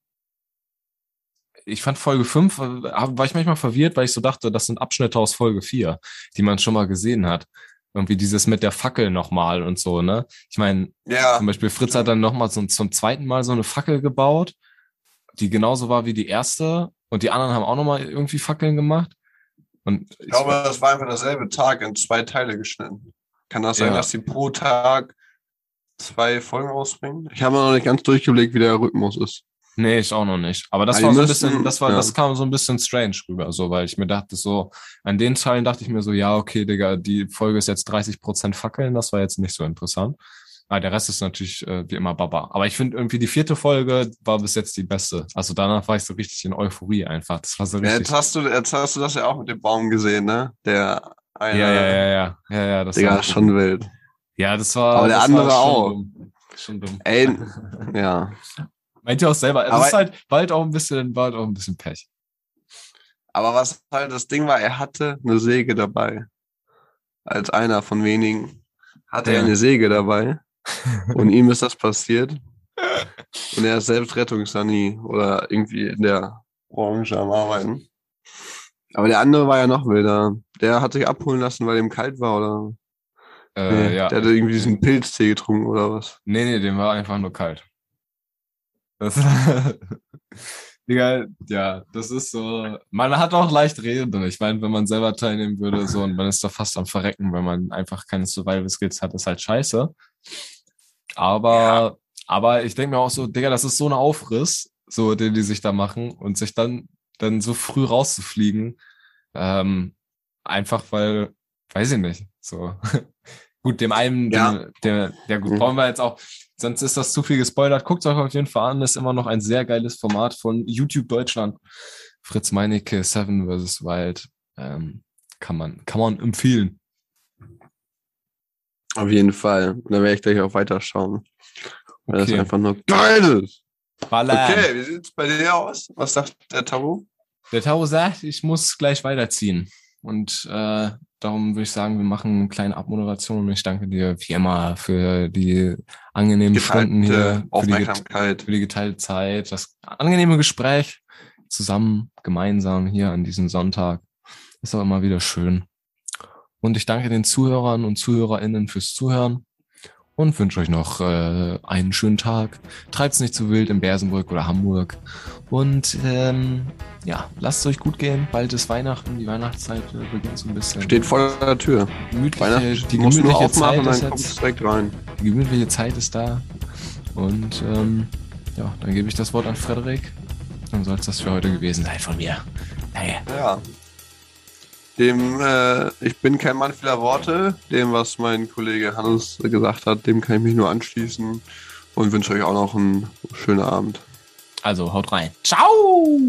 ich fand Folge 5, äh, war ich manchmal verwirrt, weil ich so dachte, das sind Abschnitte aus Folge 4, die man schon mal gesehen hat. Irgendwie dieses mit der Fackel nochmal und so, ne? Ich meine, ja. zum Beispiel Fritz hat dann nochmal so, zum zweiten Mal so eine Fackel gebaut, die genauso war wie die erste. Und die anderen haben auch nochmal irgendwie Fackeln gemacht. Und Ich glaube, das war einfach derselbe Tag in zwei Teile geschnitten. Kann das sein, Ja. dass sie pro Tag zwei Folgen rausbringen? Ich habe noch nicht ganz durchgelegt, wie der Rhythmus ist. Nee, ich auch noch nicht. Aber das Aber war so ein bisschen, das war, ja. das kam so ein bisschen strange rüber, so, weil ich mir dachte, so, an den Teilen dachte ich mir so, ja, okay, Digga, die Folge ist jetzt 30 Prozent Fackeln, das war jetzt nicht so interessant. Aber der Rest ist natürlich äh, wie immer Baba. Aber ich finde irgendwie die vierte Folge war bis jetzt die beste. Also danach war ich so richtig in Euphorie einfach. Das war so Ja, richtig. jetzt, hast du, jetzt hast du das ja auch mit dem Baum gesehen, ne? Der eine, Ja, ja, ja, ja, ja, ja, das Digga, war schon wild. Ja, das war. Aber der andere war auch. Dumm. Schon dumm. Ey, ja. Meint ihr auch selber? Es Aber- ist halt, halt auch ein bisschen, halt auch ein bisschen Pech. Aber was halt das Ding war, er hatte eine Säge dabei. Als einer von wenigen hatte Ja. er eine Säge dabei. Und ihm ist das passiert. Und er ist selbst Rettungssani oder irgendwie in der Branche am Arbeiten. Aber der andere war ja noch wilder. Der hat sich abholen lassen, weil ihm kalt war, oder? Äh, Nee, ja. Der hatte irgendwie diesen Pilztee getrunken, oder was? Nee, nee, dem war einfach nur kalt. Das, Digga, ja, das ist so. Man hat auch leicht reden. Ich meine, wenn man selber teilnehmen würde, so und man ist da fast am Verrecken, wenn man einfach keine Survival Skills hat, ist halt scheiße. Aber, aber ich denke mir auch so, Digga, das ist so ein Aufriss, so den die sich da machen und sich dann, dann so früh rauszufliegen. Ähm, einfach weil, weiß ich nicht, so. Gut, dem einen, Ja. dem, der, ja gut, Mhm. brauchen wir jetzt auch, sonst ist das zu viel gespoilert. Guckt euch auf jeden Fall an, ist immer noch ein sehr geiles Format von YouTube Deutschland. Fritz Meinecke, Seven vs. Wild, ähm, kann man, kann man empfehlen. Auf jeden Fall. Und da werde ich gleich auch weiterschauen. Weil Okay. das einfach nur geil ist. Ballern. Okay, wie sieht's bei dir aus? Was sagt der Tabu? Der Taro sagt, ich muss gleich weiterziehen. Und äh, darum würde ich sagen, wir machen eine kleine Abmoderation. Und ich danke dir wie immer für die angenehmen Stunden hier, Geteilte für die, für die geteilte Zeit, das angenehme Gespräch zusammen, gemeinsam hier an diesem Sonntag. Ist auch immer wieder schön. Und ich danke den Zuhörern und ZuhörerInnen fürs Zuhören und wünsche euch noch äh, einen schönen Tag. Treibt's nicht zu wild in Bersenbrück oder Hamburg. Und ähm, ja, lasst es euch gut gehen. Bald ist Weihnachten, die Weihnachtszeit äh, beginnt so ein bisschen. Steht vor der Tür. gemütliche, die du nur gemütliche aufmachen Zeit und dann ist direkt rein. die gemütliche Zeit ist da. Und ähm, ja, dann gebe ich das Wort an Frederik. Dann soll es das für heute gewesen sein von mir. Danke. Ja. Dem, äh, ich bin kein Mann vieler Worte. Dem, was mein Kollege Hannes gesagt hat, dem kann ich mich nur anschließen und wünsche euch auch noch einen schönen Abend. Also haut rein. Ciao!